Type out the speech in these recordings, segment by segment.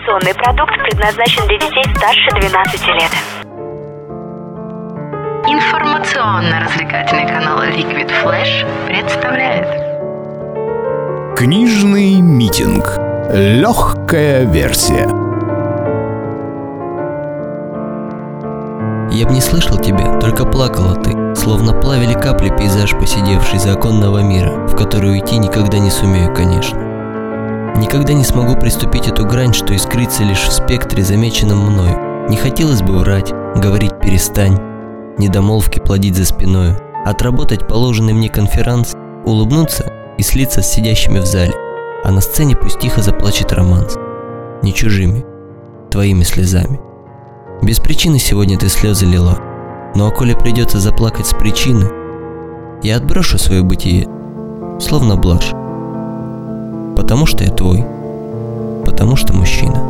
Информационный продукт предназначен для детей старше 12 лет. Информационно-развлекательный канал Liquid Flash представляет Книжный митинг. Легкая версия. Я б не слышал тебя, только плакала ты, словно плавили капли пейзаж, посидевший за оконного мира, в который уйти никогда не сумею, конечно. Никогда не смогу приступить эту грань, что искрится лишь в спектре, замеченном мною. Не хотелось бы врать, говорить «перестань», недомолвки плодить за спиною, отработать положенный мне конферанс, улыбнуться и слиться с сидящими в зале, а на сцене пусть тихо заплачет романс. Не чужими, твоими слезами. Без причины сегодня ты слезы лила. Ну а коли придется заплакать с причины, я отброшу свое бытие, словно блажь. Потому что я твой. Потому что мужчина.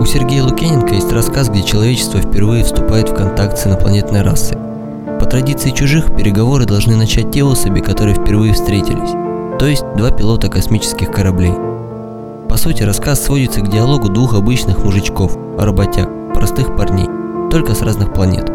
У Сергея Лукьяненко есть рассказ, где человечество впервые вступает в контакт с инопланетной расой. По традиции чужих, переговоры должны начать те особи, которые впервые встретились, то есть два пилота космических кораблей. По сути, рассказ сводится к диалогу двух обычных мужичков, работяг, простых парней, только с разных планет.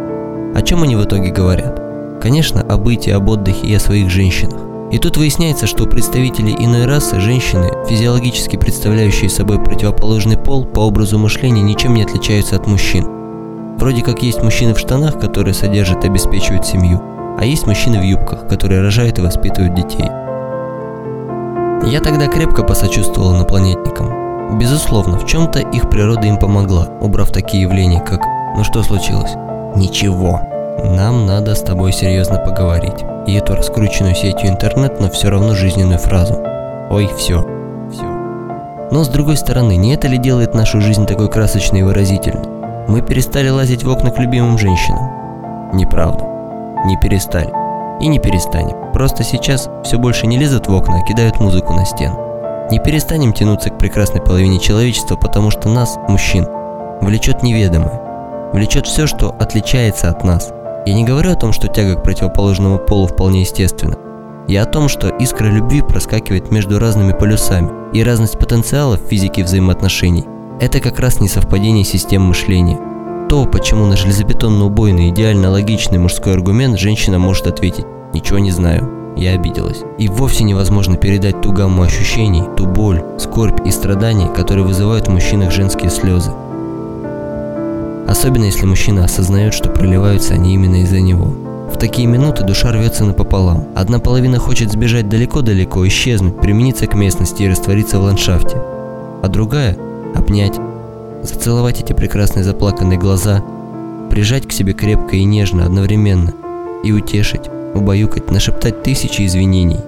О чем они в итоге говорят? Конечно, о быте, об отдыхе и о своих женщинах. И тут выясняется, что представители иной расы, женщины, физиологически представляющие собой противоположный пол, по образу мышления ничем не отличаются от мужчин. Вроде как есть мужчины в штанах, которые содержат и обеспечивают семью, а есть мужчины в юбках, которые рожают и воспитывают детей. Я тогда крепко посочувствовал инопланетникам. Безусловно, в чем-то их природа им помогла, убрав такие явления, как «Ну что случилось?» «Ничего. Нам надо с тобой серьезно поговорить». И эту раскрученную сетью интернет, но все равно жизненную фразу «Ой, все». Все. Но с другой стороны, не это ли делает нашу жизнь такой красочной и выразительной? Мы перестали лазить в окна к любимым женщинам. Неправда. Не перестали. И не перестанем. Просто сейчас все больше не лезут в окна, а кидают музыку на стену. Не перестанем тянуться к прекрасной половине человечества, потому что нас, мужчин, влечет неведомое. Влечет все, что отличается от нас. Я не говорю о том, что тяга к противоположному полу вполне естественна. Я о том, что искра любви проскакивает между разными полюсами, и разность потенциалов в физике взаимоотношений – это как раз не совпадение систем мышления. То, почему на железобетонно-убойный, идеально логичный мужской аргумент женщина может ответить «Ничего не знаю, я обиделась». И вовсе невозможно передать ту гамму ощущений, ту боль, скорбь и страдания, которые вызывают в мужчинах женские слезы. Особенно если мужчина осознает, что проливаются они именно из-за него. В такие минуты душа рвется напополам. Одна половина хочет сбежать далеко-далеко, исчезнуть, примениться к местности и раствориться в ландшафте. А другая – обнять, зацеловать эти прекрасные заплаканные глаза, прижать к себе крепко и нежно одновременно и утешить, убаюкать, нашептать тысячи извинений.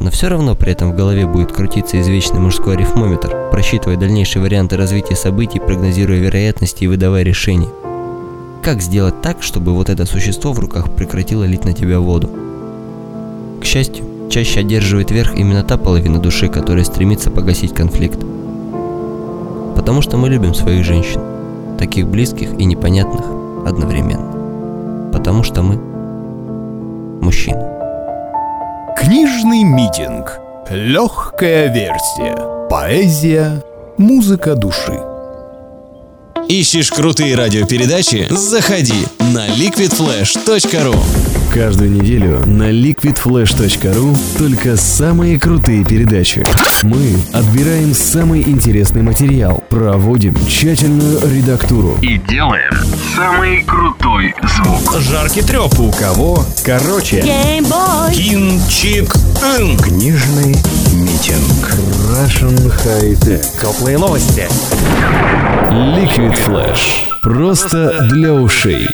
Но все равно при этом в голове будет крутиться извечный мужской арифмометр, просчитывая дальнейшие варианты развития событий, прогнозируя вероятности и выдавая решения. Как сделать так, чтобы вот это существо в руках прекратило лить на тебя воду? К счастью, чаще одерживает верх именно та половина души, которая стремится погасить конфликт. Потому что мы любим своих женщин, таких близких и непонятных одновременно. Потому что мы мужчины. Книжный митинг. Легкая версия. Поэзия. Музыка души. Ищешь крутые радиопередачи? Заходи на liquidflash.ru Каждую неделю на liquidflash.ru только самые крутые передачи. Мы отбираем самый интересный материал, проводим тщательную редактуру и делаем самый крутой звук. Жаркий треп у кого? Короче. Кинчик. Книжный митинг. Russian High Tech. Теплые новости. Liquid Flash. Просто для ушей.